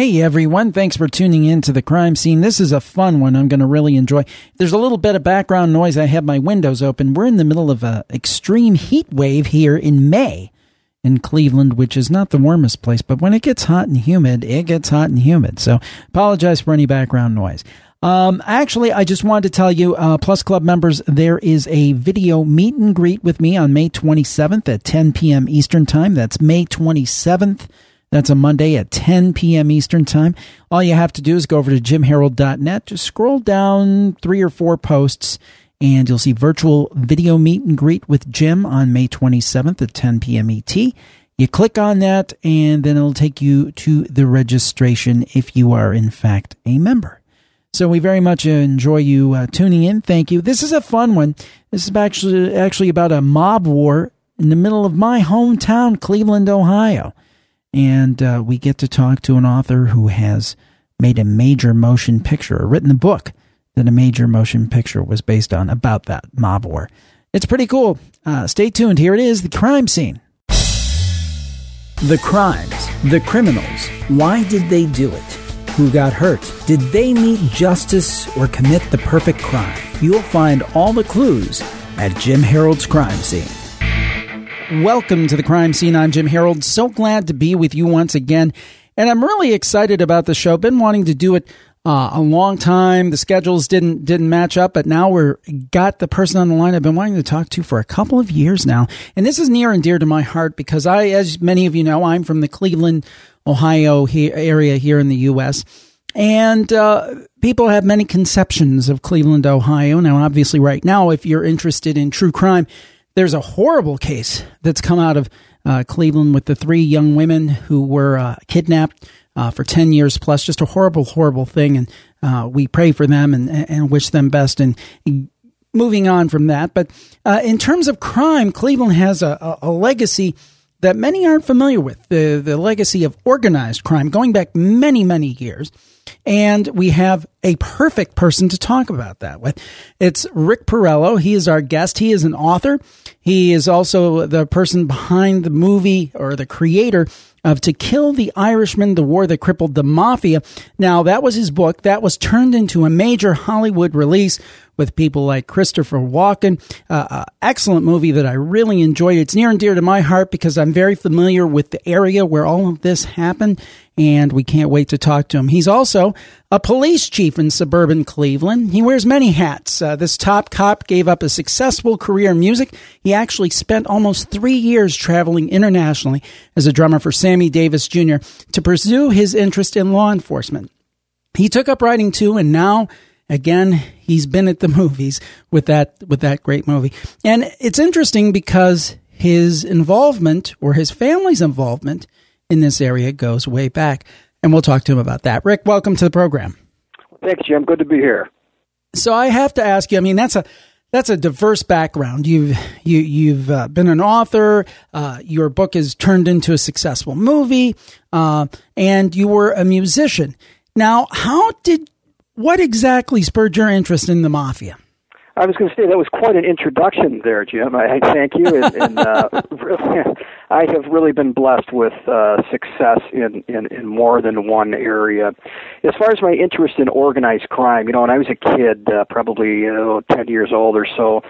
Hey everyone, thanks for tuning in to the crime scene. This is a fun one I'm going to really enjoy. There's a little bit of background noise. I have my windows open. We're in the middle of an extreme heat wave here in May in Cleveland, which is not the warmest place, but when it gets hot and humid, it gets hot and humid. So apologize for any background noise. Um, actually, I just wanted to tell you, uh, Plus Club members, there is a video meet and greet with me on May 27th at 10 p.m. Eastern Time. That's May 27th. That's a Monday at 10 p.m. Eastern Time. All you have to do is go over to jimharold.net, just scroll down three or four posts, and you'll see virtual video meet and greet with Jim on May 27th at 10 p.m. ET. You click on that, and then it'll take you to the registration if you are, in fact, a member. So we very much enjoy you uh, tuning in. Thank you. This is a fun one. This is actually actually about a mob war in the middle of my hometown, Cleveland, Ohio and uh, we get to talk to an author who has made a major motion picture, or written a book that a major motion picture was based on about that mob war. It's pretty cool. Uh, stay tuned. Here it is the crime scene. The crimes, the criminals. Why did they do it? Who got hurt? Did they meet justice or commit the perfect crime? You'll find all the clues at Jim Harold's Crime Scene. Welcome to the crime scene. I'm Jim Harold. So glad to be with you once again. And I'm really excited about the show. Been wanting to do it uh, a long time. The schedules didn't didn't match up, but now we're got the person on the line I've been wanting to talk to for a couple of years now. And this is near and dear to my heart because I, as many of you know, I'm from the Cleveland, Ohio he- area here in the U.S. And uh, people have many conceptions of Cleveland, Ohio. Now, obviously, right now, if you're interested in true crime, there's a horrible case that's come out of uh, Cleveland with the three young women who were uh, kidnapped uh, for 10 years plus. Just a horrible, horrible thing. And uh, we pray for them and, and wish them best. And moving on from that. But uh, in terms of crime, Cleveland has a, a, legacy that many aren't familiar with the, the legacy of organized crime going back many, many years. And we have a perfect person to talk about that with. It's Rick Porrello. He is our guest. He is an author. He is also the person behind the movie or the creator of To Kill the Irishman, the war that crippled the mafia. Now, that was his book. That was turned into a major Hollywood release with people like Christopher Walken. Uh, uh, excellent movie that I really enjoyed. It's near and dear to my heart because I'm very familiar with the area where all of this happened and we can't wait to talk to him. He's also a police chief in suburban Cleveland. He wears many hats. Uh, this top cop gave up a successful career in music. He actually spent almost three years traveling internationally as a drummer for Sammy Davis Jr. to pursue his interest in law enforcement. He took up writing too, and now again he's been at the movies with that with that great movie. And it's interesting because his involvement or his family's involvement in this area goes way back. And we'll talk to him about that. Rick, welcome to the program. Thanks, Jim. Good to be here. So I have to ask you. I mean, that's a that's a diverse background. You've you you've uh, been an author. Uh, your book is turned into a successful movie, uh, and you were a musician. Now, how did what exactly spurred your interest in the mafia? I was going to say that was quite an introduction there, Jim. I, thank you, and, and uh, really, I have really been blessed with uh, success in, in in more than one area. As far as my interest in organized crime, you know, when I was a kid, uh, probably you know, ten years old or so,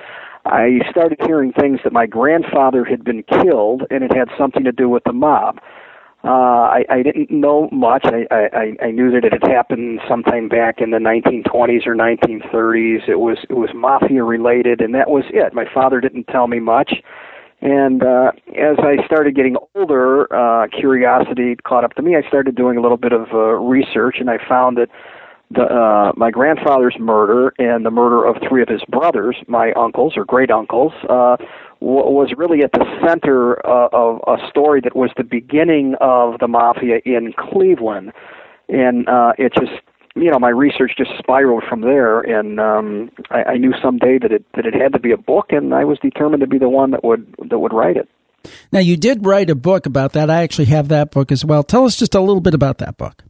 I started hearing things that my grandfather had been killed, and it had something to do with the mob. Uh, I, I didn't know much. I, I, I knew that it had happened sometime back in the 1920s or 1930s. It was it was mafia related, and that was it. My father didn't tell me much. And uh, as I started getting older, uh, curiosity caught up to me. I started doing a little bit of uh, research, and I found that the, uh, my grandfather's murder and the murder of three of his brothers, my uncles or great uncles, uh, was really at the center uh, of a story that was the beginning of the mafia in Cleveland, and uh, it just you know my research just spiraled from there, and um, I, I knew someday that it that it had to be a book, and I was determined to be the one that would that would write it. Now you did write a book about that. I actually have that book as well. Tell us just a little bit about that book.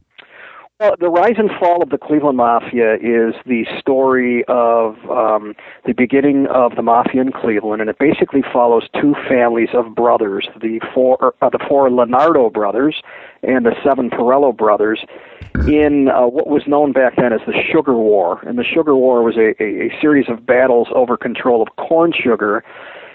Well, the rise and fall of the Cleveland Mafia is the story of um, the beginning of the mafia in Cleveland, and it basically follows two families of brothers: the four, uh, the four Lonardo brothers, and the seven Porrello brothers, in uh, what was known back then as the Sugar War. And the Sugar War was a, a, a series of battles over control of corn sugar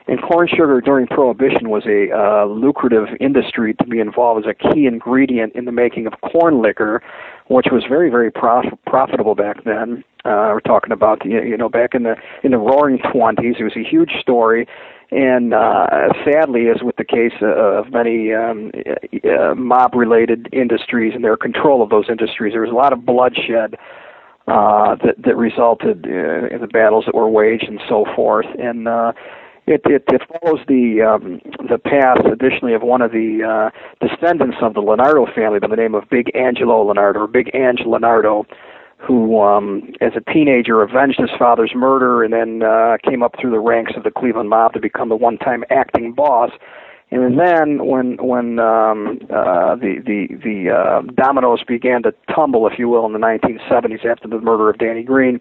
and corn sugar during Prohibition was a uh, lucrative industry to be involved as a key ingredient in the making of corn liquor, which was very, very prof- profitable back then. Uh, we're talking about you know back in the in the Roaring Twenties. It was a huge story, and uh, sadly, as with the case of many um, uh, mob-related industries and their control of those industries, there was a lot of bloodshed. Uh, that that resulted uh, in the battles that were waged and so forth, and uh, it, it, it follows the um, the path, additionally, of one of the uh, descendants of the Lonardo family by the name of Big Angelo Lonardo, or Big Ange Lonardo, who, um, as a teenager, avenged his father's murder and then uh, came up through the ranks of the Cleveland mob to become the one-time acting boss. And then, when when um, uh, the the the uh, dominoes began to tumble, if you will, in the 1970s after the murder of Danny Green,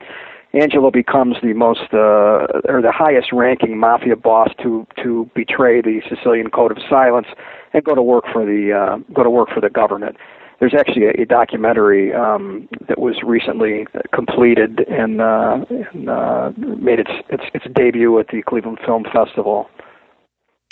Angelo becomes the most uh, or the highest ranking mafia boss to to betray the Sicilian code of silence and go to work for the uh, go to work for the government. There's actually a, a documentary um, that was recently completed and, uh, and uh, made its, its its debut at the Cleveland Film Festival.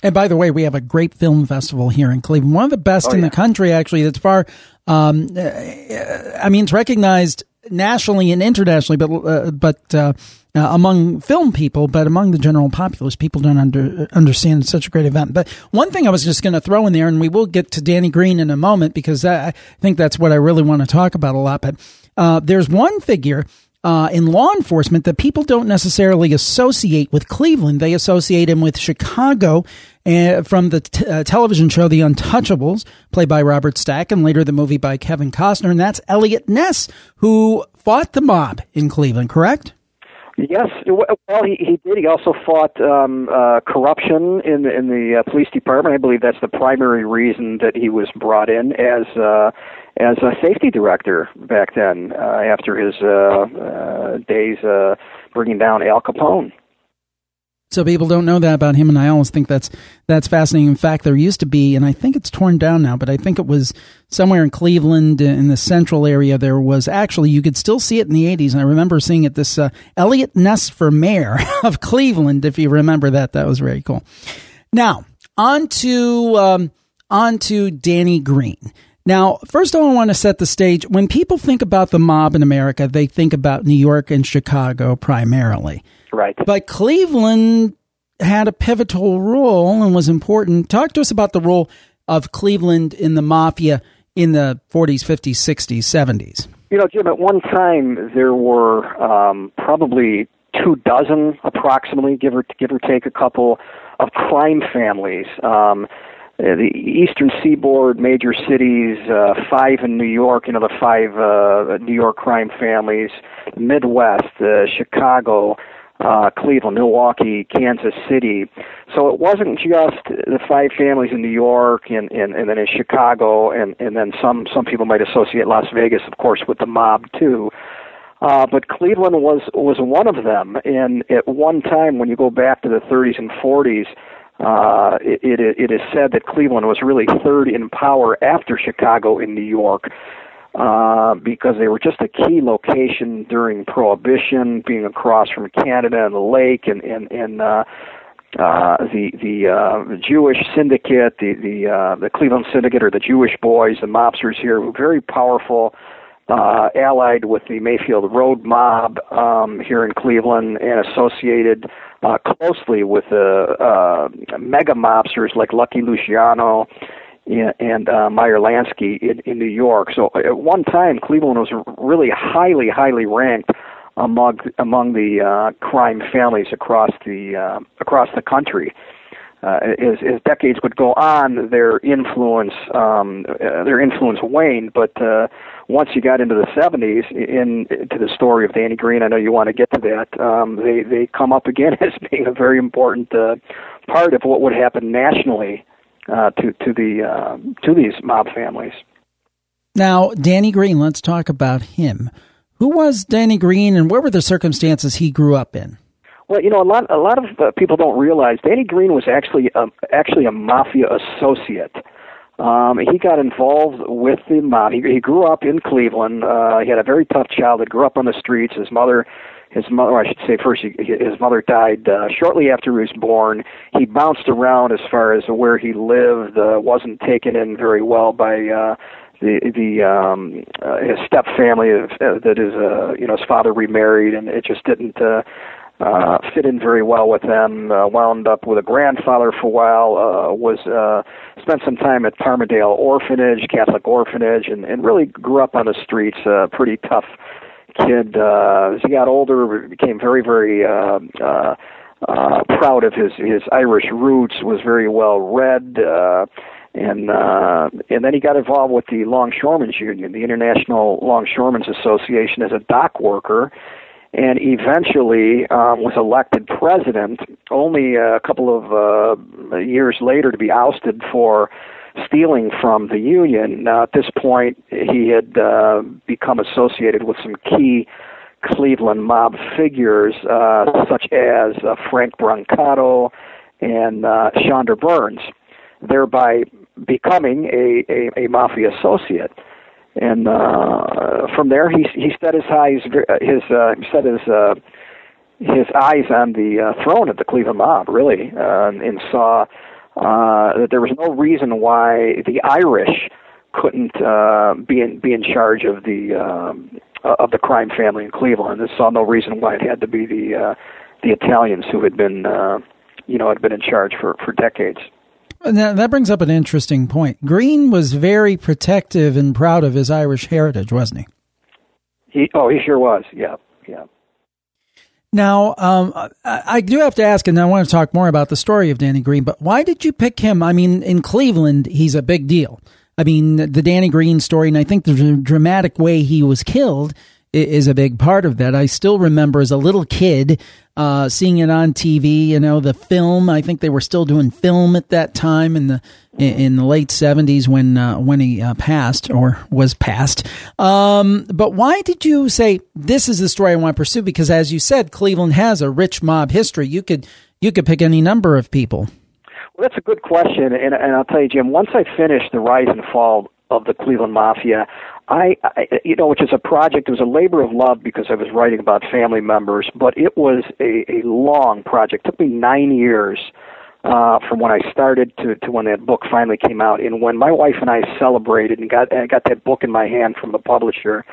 And by the way, we have a great film festival here in Cleveland, one of the best oh, in yeah. the country, actually. That's far. Um, I mean, it's recognized nationally and internationally, but uh, but uh, uh, among film people, but among the general populace, people don't under, understand such a great event. But one thing I was just going to throw in there, and we will get to Danny Green in a moment because I think that's what I really want to talk about a lot. But uh, there's one figure uh, in law enforcement that people don't necessarily associate with Cleveland. They associate him with Chicago from the t- uh, television show The Untouchables, played by Robert Stack, and later the movie by Kevin Costner. And that's Eliot Ness, who fought the mob in Cleveland, correct? Yes, well, he, he did. He also fought um, uh, corruption in the, in the uh, police department. I believe that's the primary reason that he was brought in as uh, as a safety director back then, uh, after his uh, uh, days uh, bringing down Al Capone. So people don't know that about him, and I always think that's that's fascinating. In fact, there used to be, and I think it's torn down now, but I think it was somewhere in Cleveland, uh, in the central area. There was actually you could still see it in the '80s, and I remember seeing it. This uh, Eliot Ness for mayor of Cleveland, if you remember that, that was very cool. Now on to um, on to Danny Green. Now, first of all, I want to set the stage. When people think about the mob in America, they think about New York and Chicago primarily. Right. But Cleveland had a pivotal role and was important. Talk to us about the role of Cleveland in the mafia in the 40s, 50s, 60s, 70s. You know, Jim, at one time there were um, probably two dozen, approximately, give or give or take a couple, of crime families. Um, the eastern seaboard major cities, uh, five in New York, you know, the five uh, New York crime families, Midwest, uh, Chicago, uh, Cleveland, Milwaukee, Kansas City. So it wasn't just the five families in New York and, and, and then in Chicago, and, and then some, some people might associate Las Vegas, of course, with the mob too. Uh, but Cleveland was was one of them, and at one time, when you go back to the 30s and 40s, uh, it, it, it is said that Cleveland was really third in power after Chicago in New York uh, because they were just a key location during Prohibition, being across from Canada and the lake, and and and uh, uh, the the uh, Jewish syndicate, the the uh, the Cleveland syndicate, or the Jewish boys, the mobsters here, were very powerful. Uh, allied with the Mayfield Road mob um, here in Cleveland and associated uh, closely with the uh, mega mobsters like Lucky Luciano and uh, Meyer Lansky in, in New York. So at one time, Cleveland was really highly, highly ranked among among the uh, crime families across the uh, across the country. Uh, as, as decades would go on, their influence um, uh, their influence waned. But uh, once you got into the 70s, in to the story of Danny Green, I know you want to get to that. Um, they they come up again as being a very important uh, part of what would happen nationally uh, to to the uh, to these mob families. Now, Danny Green, let's talk about him. Who was Danny Green and what were the circumstances he grew up in? Well, you know, a lot a lot of uh, people don't realize Danny Green was actually a, actually a mafia associate. Um, he got involved with the mob. He, he grew up in Cleveland. Uh, he had a very tough childhood. Grew up on the streets. His mother, his mother, I should say first, he, his mother died uh, shortly after he was born. He bounced around as far as where he lived. Uh, wasn't taken in very well by uh, the the um, uh, his step family uh, that is uh, you know his father remarried, and it just didn't. Uh, uh, fit in very well with them. Uh, wound up with a grandfather for a while. Uh, was uh, spent some time at Parmadale Orphanage, Catholic Orphanage, and, and really grew up on the streets. Uh, pretty tough kid. Uh, as he got older, became very very. Uh, uh, uh, proud of his his Irish roots, was very well read, uh, and uh, and then he got involved with the Longshoremen's Union, the International Longshoremen's Association, as a dock worker, and eventually um, was elected president. Only a couple of uh, years later to be ousted for stealing from the union. Now, at this point, he had uh, become associated with some key Cleveland mob figures, uh, such as uh, Frank Brancato and uh, Shondor Birns, thereby becoming a, a, a mafia associate and uh, from there he he set his eyes his uh, set his uh, his eyes on the uh, throne of the Cleveland mob really, uh, and saw uh, that there was no reason why the Irish couldn't uh, be in be in charge of the um, of the crime family in Cleveland. And saw no reason why it had to be the uh, the Italians who had been uh, you know had been in charge for for decades. That, that brings up an interesting point. Green was very protective and proud of his Irish heritage, wasn't he? He oh, he sure was. Yeah, yeah. Now, um, I, I do have to ask, and I want to talk more about the story of Danny Green. But why did you pick him? I mean, in Cleveland, he's a big deal. I mean, the Danny Green story, and I think the dramatic way he was killed is a big part of that. I still remember as a little kid uh, seeing it on TV. You know, the film. I think they were still doing film at that time in the in the late seventies when uh, when he uh, passed or was passed. Um, but why did you say this is the story I want to pursue? Because as you said, Cleveland has a rich mob history. You could you could pick any number of people. Well, that's a good question, and, and I'll tell you, Jim. Once I finished the rise and fall of the Cleveland Mafia, I, I, you know, which is a project. It was a labor of love because I was writing about family members, but it was a, a long project. It took me nine years uh, from when I started to, to when that book finally came out. And when my wife and I celebrated and got and got that book in my hand from the publisher,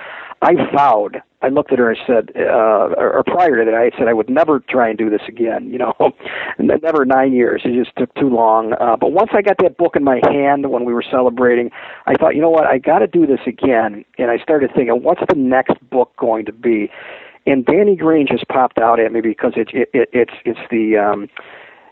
I vowed. I looked at her and said, uh, or prior to that, I said I would never try and do this again. You know, never nine years. It just took too long. Uh, but once I got that book in my hand when we were celebrating, I thought, you know what, I got to do this again. And I started thinking, what's the next book going to be? And Danny Green just popped out at me because it's it, it, it's it's the um,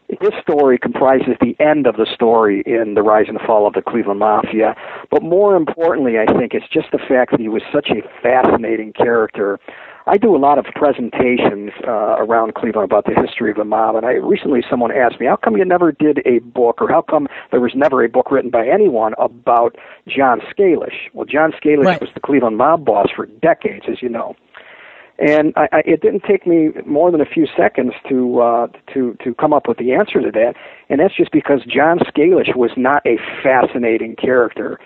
his story comprises the end of the story in the rise and fall of the Cleveland Mafia. But more importantly, I think it's just the fact that he was such a fascinating character. I do a lot of presentations uh, around Cleveland about the history of the mob, and I recently someone asked me, "How come you never did a book, or how come there was never a book written by anyone about John Scalish?" Well, John Scalish right. was the Cleveland mob boss for decades, as you know. And I, I, it didn't take me more than a few seconds to uh, to to come up with the answer to that, and that's just because John Scalish was not a fascinating character.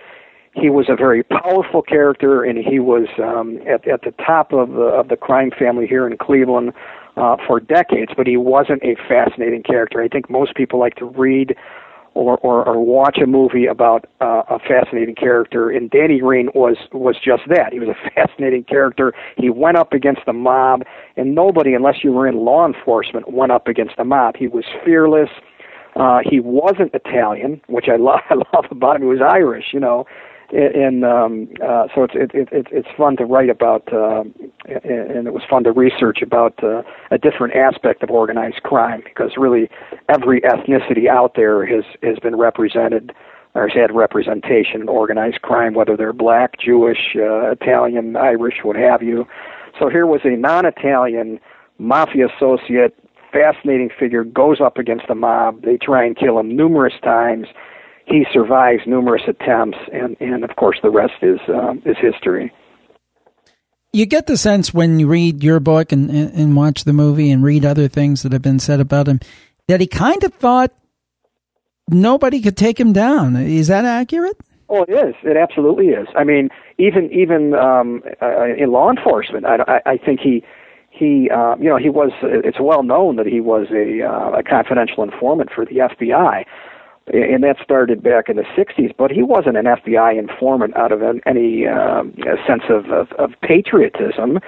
He was a very powerful character, and he was um, at at the top of the of the crime family here in Cleveland uh, for decades. But he wasn't a fascinating character. I think most people like to read or, or, or watch a movie about uh, a fascinating character. And Danny Green was was just that. He was a fascinating character. He went up against the mob, and nobody, unless you were in law enforcement, went up against the mob. He was fearless. Uh, he wasn't Italian, which I love. I love about him. He was Irish, you know, and um, uh, so it's it, it, it's fun to write about, uh, and it was fun to research about uh, a different aspect of organized crime because really every ethnicity out there has has been represented or has had representation in organized crime, whether they're black, Jewish, uh, Italian, Irish, what have you. So here was a non-Italian mafia associate, fascinating figure, goes up against the mob. They try and kill him numerous times he survives numerous attempts, and and of course the rest is um, is history. You get the sense when you read your book and, and, and watch the movie and read other things that have been said about him that he kind of thought nobody could take him down. Is that accurate? Oh, it is. It absolutely is. I mean, even even um, uh, in law enforcement, I, I, I think he he uh, you know he was. It's well known that he was a uh, a confidential informant for the FBI, and that started back in the '60s. But he wasn't an FBI informant out of any uh, sense of, of, of patriotism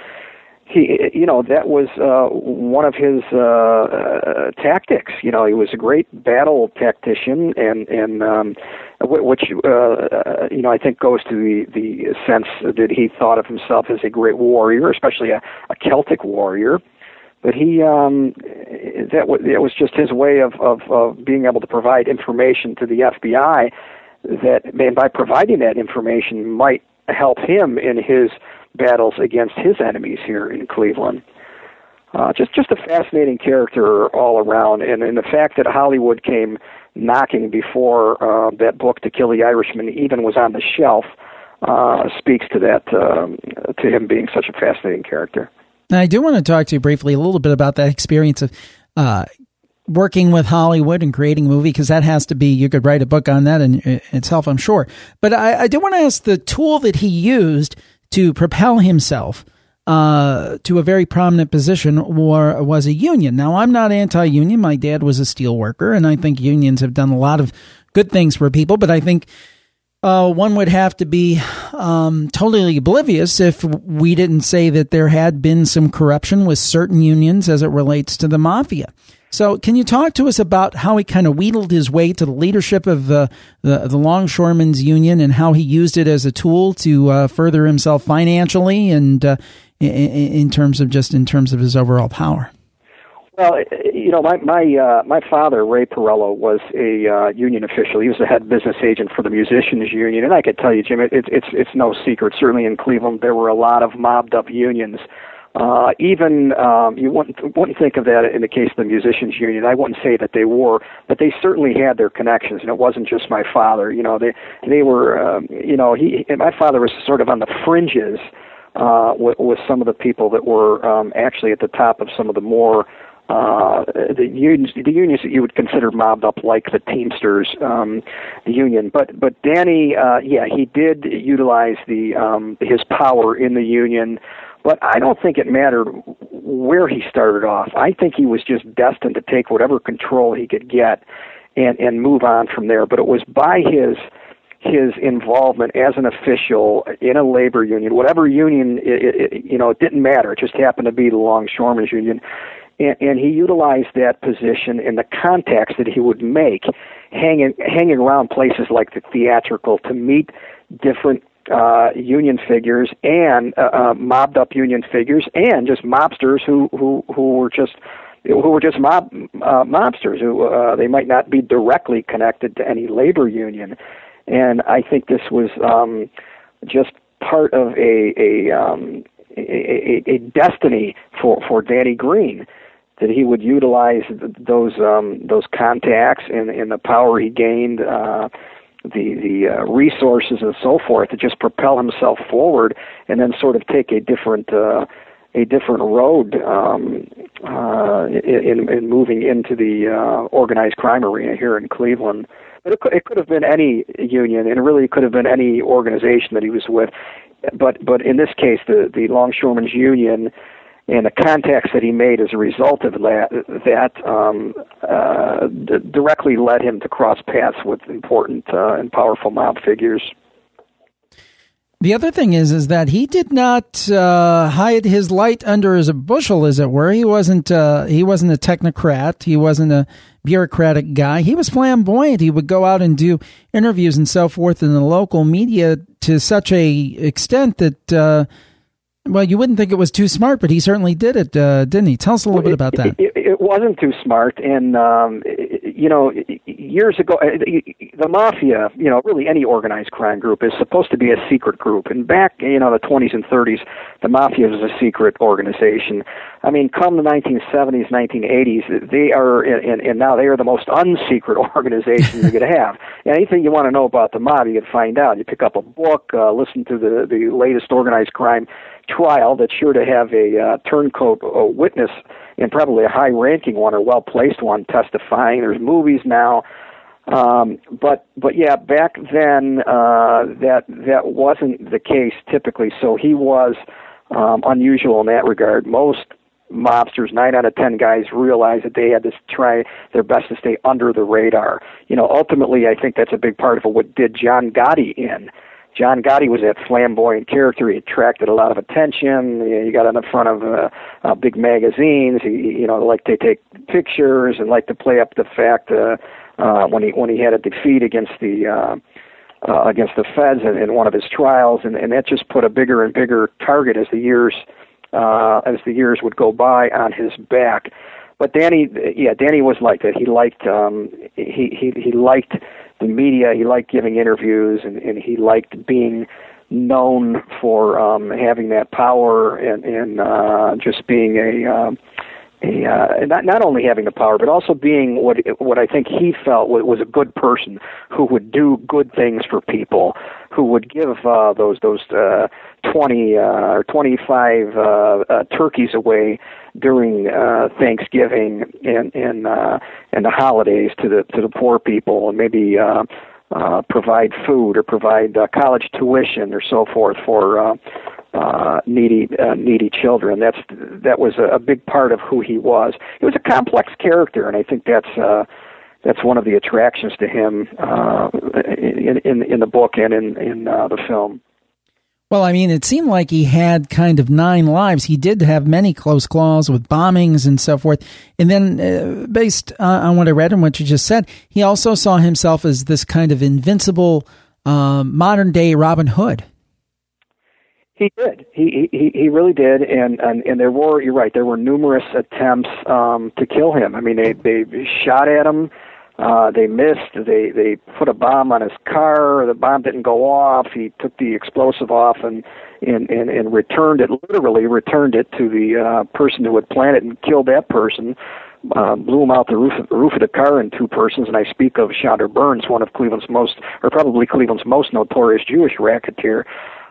he you know that was uh one of his uh, uh tactics you know he was a great battle tactician and and um which uh, uh you know I think goes to the the sense that he thought of himself as a great warrior especially a, a Celtic warrior but he um that was it was just his way of of of being able to provide information to the FBI that and by providing that information might help him in his battles against his enemies here in Cleveland. Uh, just just a fascinating character all around, and, and the fact that Hollywood came knocking before uh, that book, To Kill the Irishman, even was on the shelf, uh, speaks to that um, to him being such a fascinating character. Now, I do want to talk to you briefly a little bit about that experience of uh, working with Hollywood and creating a movie because that has to be you could write a book on that in itself, I'm sure. But I, I do want to ask the tool that he used to propel himself uh, to a very prominent position war, was a union. Now, I'm not anti union. My dad was a steel worker, and I think unions have done a lot of good things for people, but I think uh, one would have to be um, totally oblivious if we didn't say that there had been some corruption with certain unions as it relates to the mafia. So, can you talk to us about how he kind of wheedled his way to the leadership of the the Longshoremen's Union and how he used it as a tool to uh, further himself financially and uh, in, in, terms of just in terms of his overall power? Well, you know, my my uh, my father Ray Porrello was a uh, union official. He was the head business agent for the musicians union, and I could tell you, Jim, it, it's it's no secret. Certainly in Cleveland, there were a lot of mobbed up unions uh, even um, you wouldn't wouldn't think of that in the case of the musicians union. I wouldn't say that they were, but they certainly had their connections, and it wasn't just my father. You know, they they were. Um, you know, he my father was sort of on the fringes uh, with, with some of the people that were um, actually at the top of some of the more uh, the unions, the unions that you would consider mobbed up, like the Teamsters, um, the union. But but Danny, uh, yeah, he did utilize the um, his power in the union but I don't think it mattered where he started off. I think he was just destined to take whatever control he could get and and move on from there. But it was by his his involvement as an official in a labor union, whatever union, it, it, you know, it didn't matter. It just happened to be the Longshoremen's Union. And, and he utilized that position in the contacts that he would make, hanging hanging around places like the theatrical to meet different uh, union figures and uh, uh, mobbed up union figures and just mobsters who who who were just who were just mob uh, mobsters who uh, they might not be directly connected to any labor union, and I think this was um, just part of a a, um, a, a, destiny for for Danny Green that he would utilize those um, those contacts and, and the power he gained uh, the the uh, resources and so forth to just propel himself forward and then sort of take a different uh, a different road um, uh, in, in moving into the uh, organized crime arena here in Cleveland. But it could, it could have been any union, and really it could have been any organization that he was with. But but in this case, the the Longshoremen's Union and the contacts that he made as a result of that, that um, uh, d- directly led him to cross paths with important uh, and powerful mob figures. The other thing is, is that he did not uh, hide his light under his bushel, as it were. He wasn't. Uh, he wasn't a technocrat. He wasn't a bureaucratic guy. He was flamboyant. He would go out and do interviews and so forth in the local media to such a extent that uh, Well, you wouldn't think it was too smart, but he certainly did it, uh, didn't he? Tell us a little well, bit about that. It, it, it, wasn't too smart, and um, you know, years ago, uh, the mafia, you know, really any organized crime group is supposed to be a secret group. And back, you know, the 20s and 30s, the mafia was a secret organization. I mean, come the 1970s, 1980s, they are, and, and now they are the most unsecret organization you could have. Anything you want to know about the mob, you can find out. You pick up a book, uh, listen to the the latest organized crime trial that's sure to have a uh, turncoat uh, witness and probably a high ranking one or well placed one testifying. There's movies now. Um, but but yeah, back then uh, that that wasn't the case typically. So he was um, unusual in that regard. Most mobsters, nine out of ten guys, realized that they had to try their best to stay under the radar. You know, ultimately, I think that's a big part of what did John Gotti in. John Gotti was that flamboyant character. He attracted a lot of attention. He got on the front of uh, uh, big magazines. He, you know, liked to take pictures and liked to play up the fact uh, uh, when he when he had a defeat against the uh, uh, against the feds in, in one of his trials, and, and that just put a bigger and bigger target as the years uh, as the years would go by on his back. But Danny, yeah, Danny was like that. He liked um, he he he liked the media. He liked giving interviews, and, and he liked being known for um, having that power and, and uh, just being a, um, a uh, not not only having the power, but also being what what I think he felt was a good person who would do good things for people, who would give uh, those those uh, twenty uh, or twenty five uh, uh, turkeys away during uh, Thanksgiving and and uh, and the holidays to the to the poor people, and maybe uh, uh, provide food or provide uh, college tuition or so forth for uh, uh, needy uh, needy children. That's that was a, a big part of who he was. He was a complex character, and I think that's. Uh, that's one of the attractions to him uh, in, in in the book and in in uh, the film. Well, I mean, it seemed like he had kind of nine lives. He did have many close calls with bombings and so forth. And then, uh, based uh, on what I read and what you just said, he also saw himself as this kind of invincible um, modern day Robin Hood. He did. He he he really did. And and and there were. You're right. There were numerous attempts um, to kill him. I mean, they they shot at him. Uh, they missed. They they put a bomb on his car. The bomb didn't go off. He took the explosive off and and and, and returned it. Literally returned it to the uh, person who had planted and killed that person. Uh, blew him out the roof of, the roof of the car in two persons, and I speak of Shondor Birns, one of Cleveland's most, or probably Cleveland's most notorious Jewish racketeer.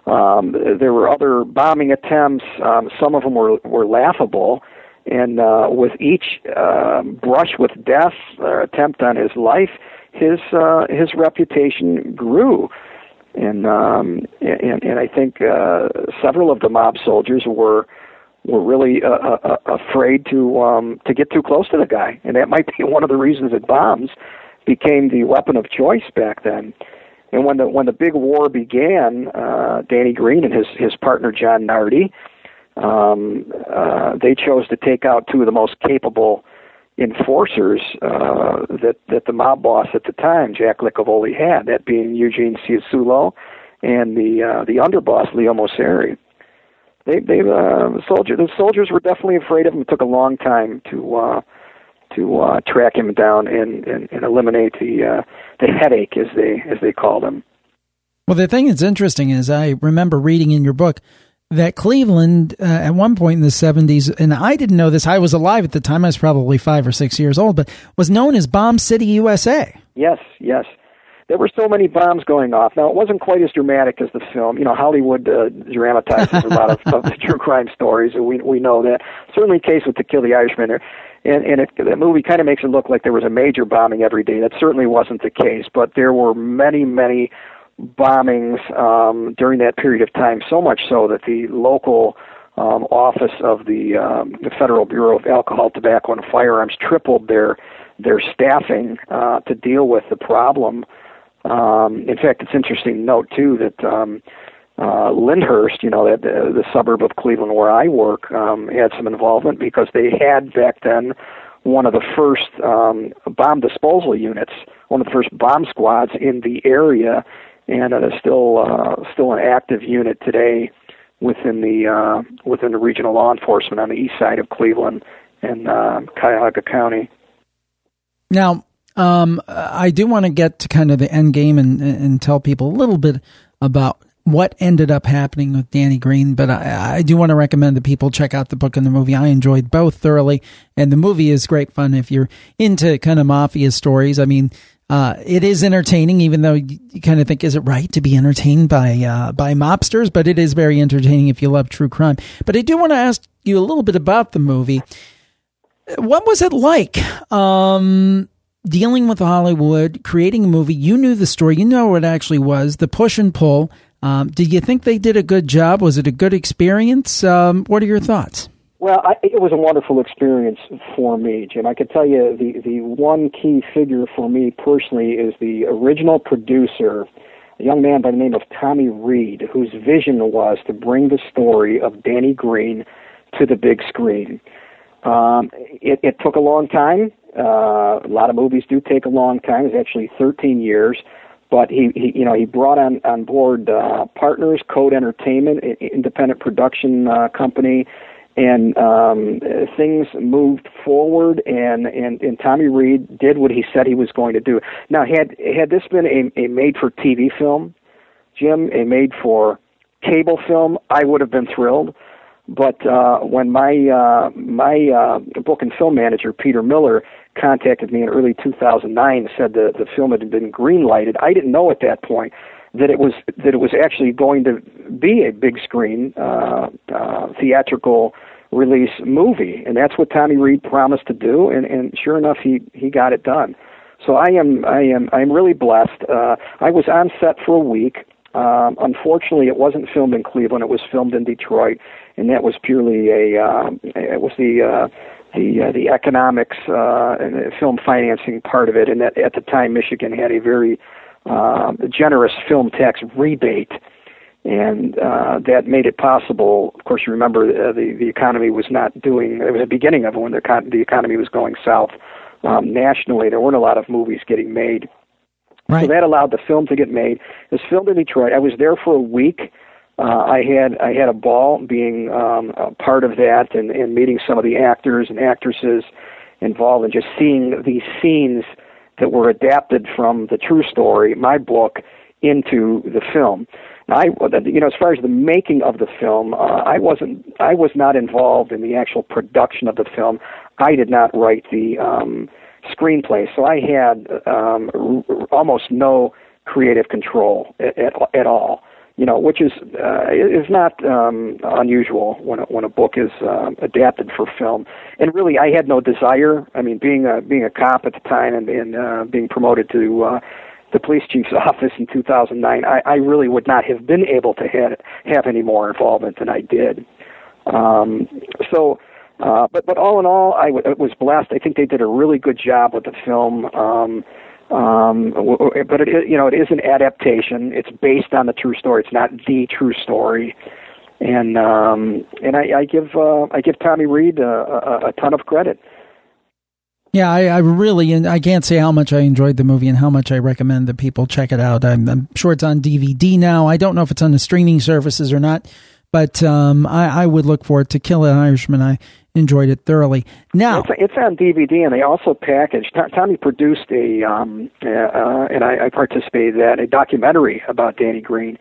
Um, there were other bombing attempts. Um, some of them were were laughable and uh, with each uh, brush with death or attempt on his life, his uh, his reputation grew, and um, and, and I think uh, several of the mob soldiers were were really uh, uh, uh, afraid to um, to get too close to the guy, and that might be one of the reasons that bombs became the weapon of choice back then. And when the when the big war began, uh, Danny Green and his his partner John Nardi um, uh, they chose to take out two of the most capable enforcers uh, that that the mob boss at the time, Jack Licavoli, had. That being Eugene Ciasullo and the uh, the underboss Leo Moceri. They they uh, the soldier the soldiers were definitely afraid of him. It took a long time to uh, to uh, track him down and, and, and eliminate the uh, the headache as they as they called them. Well, the thing that's interesting is I remember reading in your book that Cleveland, uh, at one point in the 70s, and I didn't know this, I was alive at the time, I was probably five or six years old, but was known as Bomb City, USA. Yes, yes. There were so many bombs going off. Now, it wasn't quite as dramatic as the film. You know, Hollywood uh, dramatizes a lot of, of the true crime stories, and we, we know that. Certainly case with To Kill the Irishman. And, and it, the movie kind of makes it look like there was a major bombing every day. That certainly wasn't the case, but there were many, many bombings um, during that period of time, so much so that the local um, office of the, um, the Federal Bureau of Alcohol, Tobacco, and Firearms tripled their their staffing uh, to deal with the problem. Um, in fact, it's interesting to note too that um, uh, Lyndhurst, you know, that the suburb of Cleveland where I work, um, had some involvement because they had back then one of the first um, bomb disposal units, one of the first bomb squads in the area and it is still uh, still an active unit today within the uh, within the regional law enforcement on the east side of Cleveland and uh, Cuyahoga County. Now, um, I do want to get to kind of the end game and, and tell people a little bit about what ended up happening with Danny Green, but I, I, do want to recommend that people check out the book and the movie. I enjoyed both thoroughly, and the movie is great fun if you're into kind of mafia stories. I mean, uh, it is entertaining, even though you, kind of think, is it right to be entertained by uh, by mobsters? But it is very entertaining if you love true crime. But I do want to ask you a little bit about the movie. What was it like? Um, dealing with Hollywood, creating a movie. You knew the story. You know what it actually was. The push and pull. Um, did you think they did a good job? Was it a good experience? Um, what are your thoughts? Well, I, it was a wonderful experience for me, Jim. I could tell you the the one key figure for me personally is the original producer, a young man by the name of Tommy Reid, whose vision was to bring the story of Danny Green to the big screen. Um, it, it took a long time. Uh, a lot of movies do take a long time. It's actually 13 years but he, he you know he brought on on board uh, partners, Code Entertainment, independent production uh, company, and um, things moved forward. And, and and Tommy Reid did what he said he was going to do. Now, had had this been a, a made for TV film, Jim, a made for cable film, I would have been thrilled. But uh, when my uh, my uh, book and film manager Peter Miller contacted me in early 2009 and said the the film had been greenlighted. I didn't know at that point that it was that it was actually going to be a big screen uh, uh, theatrical release movie, and that's what Tommy Reid promised to do, and, and sure enough, he he got it done. So I am I am I'm really blessed. Uh, I was on set for a week. Um, unfortunately, it wasn't filmed in Cleveland. It was filmed in Detroit, and that was purely a uh, it was the uh, the uh, the economics uh, and the film financing part of it, and that at the time Michigan had a very uh, generous film tax rebate, and uh, that made it possible. Of course, you remember uh, the the economy was not doing. It was the beginning of it when the con- the economy was going south um, nationally. There weren't a lot of movies getting made. Right. So that allowed the film to get made. It was filmed in Detroit. I was there for a week uh, I had I had a ball being um, a part of that and, and meeting some of the actors and actresses involved and just seeing these scenes that were adapted from the true story, my book, into the film. I, you know, as far as the making of the film, uh, I wasn't, I was not involved in the actual production of the film. I did not write the um, screenplay, so I had um, r- almost no creative control at, at, at all you know, which is uh, is not um, unusual when a, when a book is um, adapted for film. And really, I had no desire. I mean, being a being a cop at the time and, and uh, being promoted to uh, the police chief's office in 2009, I, I really would not have been able to have have any more involvement than I did. Um, so. Uh, but but all in all, I w- was blessed. I think they did a really good job with the film. Um, um, but it you know, it is an adaptation. It's based on the true story. It's not the true story. And um, and I, I give uh, I give Tommy Reid a, a, a ton of credit. Yeah, I, I, really, and I can't say how much I enjoyed the movie and how much I recommend that people check it out. I'm, I'm sure it's on DVD now. I don't know if it's on the streaming services or not, but um, I, I, would look for it. To Kill an Irishman, I enjoyed it thoroughly. Now it's, it's on DVD, and they also packaged. Tommy produced a, um, uh, uh, and I, I participated in a documentary about Danny Green,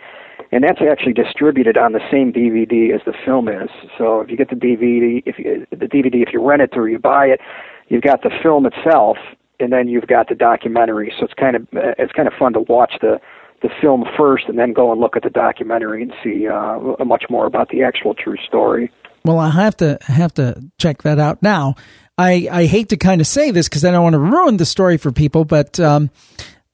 and that's actually distributed on the same DVD as the film is. So if you get the DVD, if you, the DVD, if you rent it or you buy it, you've got the film itself, and then you've got the documentary. So it's kind of it's kind of fun to watch the the film first, and then go and look at the documentary and see uh, much more about the actual true story. Well, I have to have to check that out now. I, I hate to kind of say this because I don't want to ruin the story for people, but um,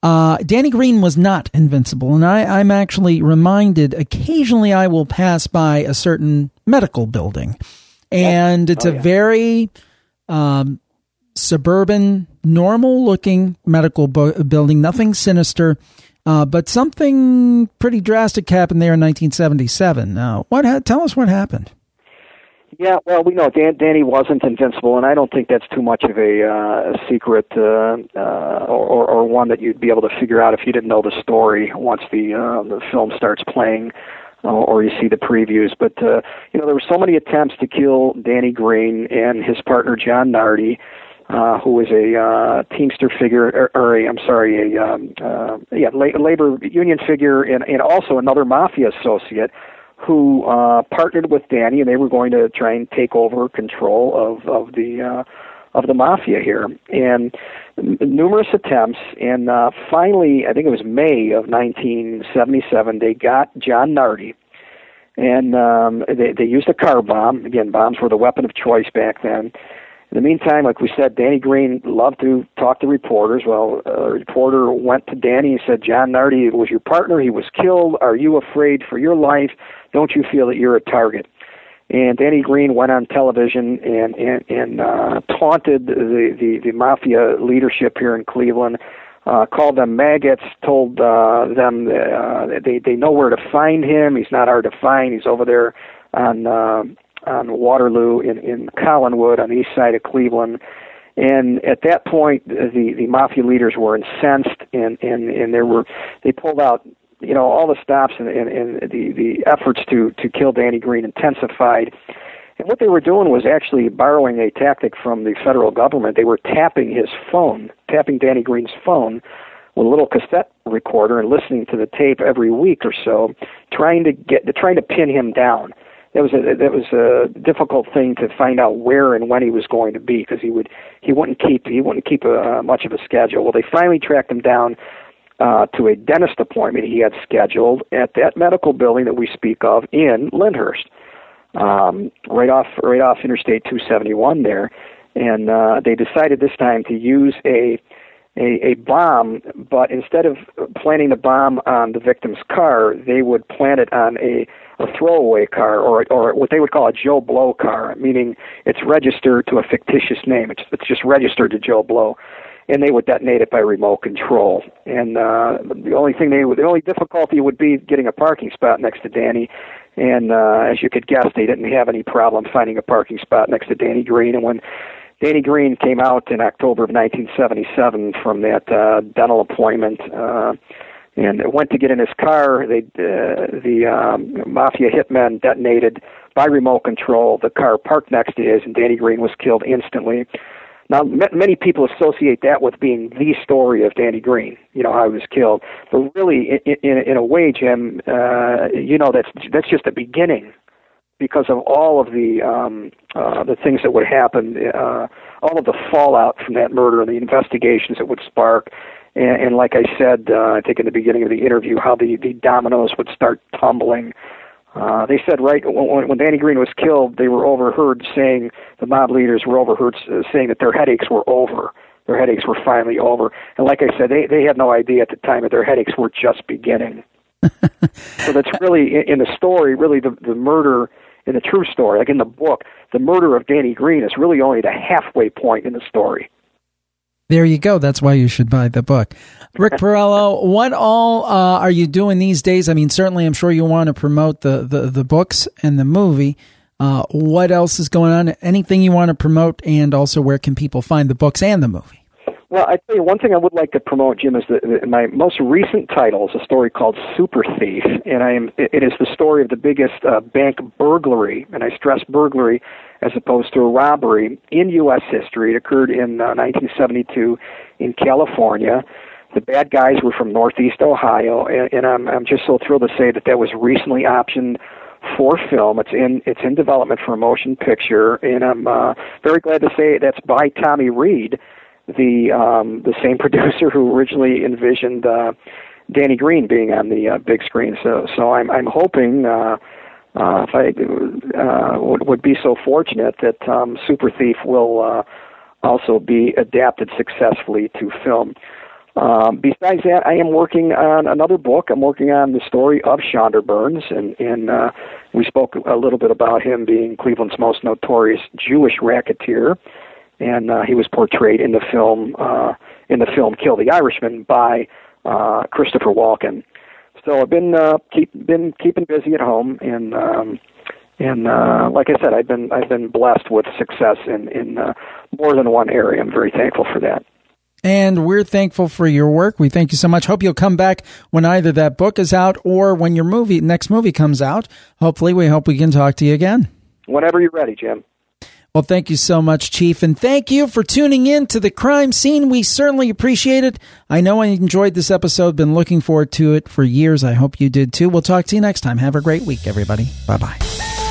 uh, Danny Green was not invincible, and I, I'm actually reminded occasionally I will pass by a certain medical building, and it's oh, yeah. a very um, suburban, normal-looking medical bu- building, nothing sinister. Uh, but something pretty drastic happened there in 1977. Now, what? Ha- tell us what happened. Yeah, well, we know Dan, Danny wasn't invincible, and I don't think that's too much of a, uh, secret uh, uh, or, or one that you'd be able to figure out if you didn't know the story once the uh, the film starts playing. or you see the previews. But uh, you know, there were so many attempts to kill Danny Green and his partner John Nardi, uh, who was a uh, Teamster figure, or, or a, I'm sorry, a um, uh, yeah, la- labor union figure, and, and also another mafia associate who uh, partnered with Danny, and they were going to try and take over control of of the uh, of the mafia here, and numerous attempts. And uh, finally, I think it was May of 1977, they got John Nardi, and um, they they used a car bomb. Again, bombs were the weapon of choice back then. In the meantime, like we said, Danny Green loved to talk to reporters. Well, a reporter went to Danny and said, John Nardi was your partner. He was killed. Are you afraid for your life? Don't you feel that you're a target? And Danny Green went on television and and, and uh, taunted the, the the mafia leadership here in Cleveland, uh, called them maggots, told uh, them uh, they they know where to find him. He's not hard to find. He's over there on uh, on Waterloo in in Collinwood on the east side of Cleveland. And at that point, the the mafia leaders were incensed, and and and there were they pulled out you know all the stops and, and, and the the efforts to to kill Danny Green intensified. And what they were doing was actually borrowing a tactic from the federal government. They were tapping his phone, tapping Danny Green's phone with a little cassette recorder and listening to the tape every week or so, trying to get trying to pin him down. That was a that was a difficult thing to find out where and when he was going to be because he would he wouldn't keep he wouldn't keep a, much of a schedule. Well, they finally tracked him down uh, to a dentist appointment he had scheduled at that medical building that we speak of in Lyndhurst, um, right off right off Interstate 271 there, and uh, they decided this time to use a, a a bomb, but instead of planting the bomb on the victim's car, they would plant it on a a throwaway car or or what they would call a Joe Blow car, meaning it's registered to a fictitious name. It's it's just registered to Joe Blow and they would detonate it by remote control. And uh, the only thing they would, the only difficulty would be getting a parking spot next to Danny. And uh, as you could guess, they didn't have any problem finding a parking spot next to Danny Green. And when Danny Green came out in October of 1977 from that uh, dental appointment. Uh, and went to get in his car. They, uh, the um, mafia hitmen detonated by remote control the car parked next to his, and Danny Green was killed instantly. Now, m- many people associate that with being the story of Danny Green, you know, how he was killed. But really, in, in, in a way, Jim, uh, you know, that's that's just the beginning, because of all of the um, uh, the things that would happen, uh, all of the fallout from that murder the investigations it would spark. And, and like I said, uh, I think in the beginning of the interview, how the, the dominoes would start tumbling uh, they said right when, when Danny Green was killed, they were overheard saying the mob leaders were overheard uh, saying that their headaches were over. Their headaches were finally over, and like I said, they they had no idea at the time that their headaches were just beginning. so that's really in, in the story, really the the murder in the true story, like in the book, the murder of Danny Green is really only the halfway point in the story. There you go. That's why you should buy the book. Rick Porrello, what all uh, are you doing these days? I mean, certainly, I'm sure you want to promote the, the, the books and the movie. Uh, what else is going on? Anything you want to promote, and also where can people find the books and the movie? Well, I tell you one thing I would like to promote, Jim, is that my most recent title is a story called Super Thief, and I am it is the story of the biggest uh, bank burglary, and I stress burglary as opposed to a robbery in U.S. history. It occurred in uh, 1972 in California. The bad guys were from Northeast Ohio, and, and I'm I'm just so thrilled to say that that was recently optioned for film. It's in it's in development for a motion picture, and I'm uh, very glad to say that's by Tommy Reid the um, the same producer who originally envisioned uh, Danny Green being on the uh, big screen. So so I'm I'm hoping uh, uh, if I uh, would, would be so fortunate that um, Super Thief will uh, also be adapted successfully to film. Um, besides that, I am working on another book. I'm working on the story of Shondor Birns, and, and uh, we spoke a little bit about him being Cleveland's most notorious Jewish racketeer and uh, he was portrayed in the film uh, in the film Kill the Irishman by uh, Christopher Walken. So I've been uh, keep been keeping busy at home, and um, and uh, like I said, I've been I've been blessed with success in in uh, more than one area. I'm very thankful for that. And we're thankful for your work. We thank you so much. Hope you'll come back when either that book is out or when your movie next movie comes out. Hopefully, we hope we can talk to you again. Whenever you're ready, Jim. Well, thank you so much, Chief, and thank you for tuning in to the crime scene. We certainly appreciate it. I know I enjoyed this episode, been looking forward to it for years. I hope you did too. We'll talk to you next time. Have a great week, everybody. Bye bye.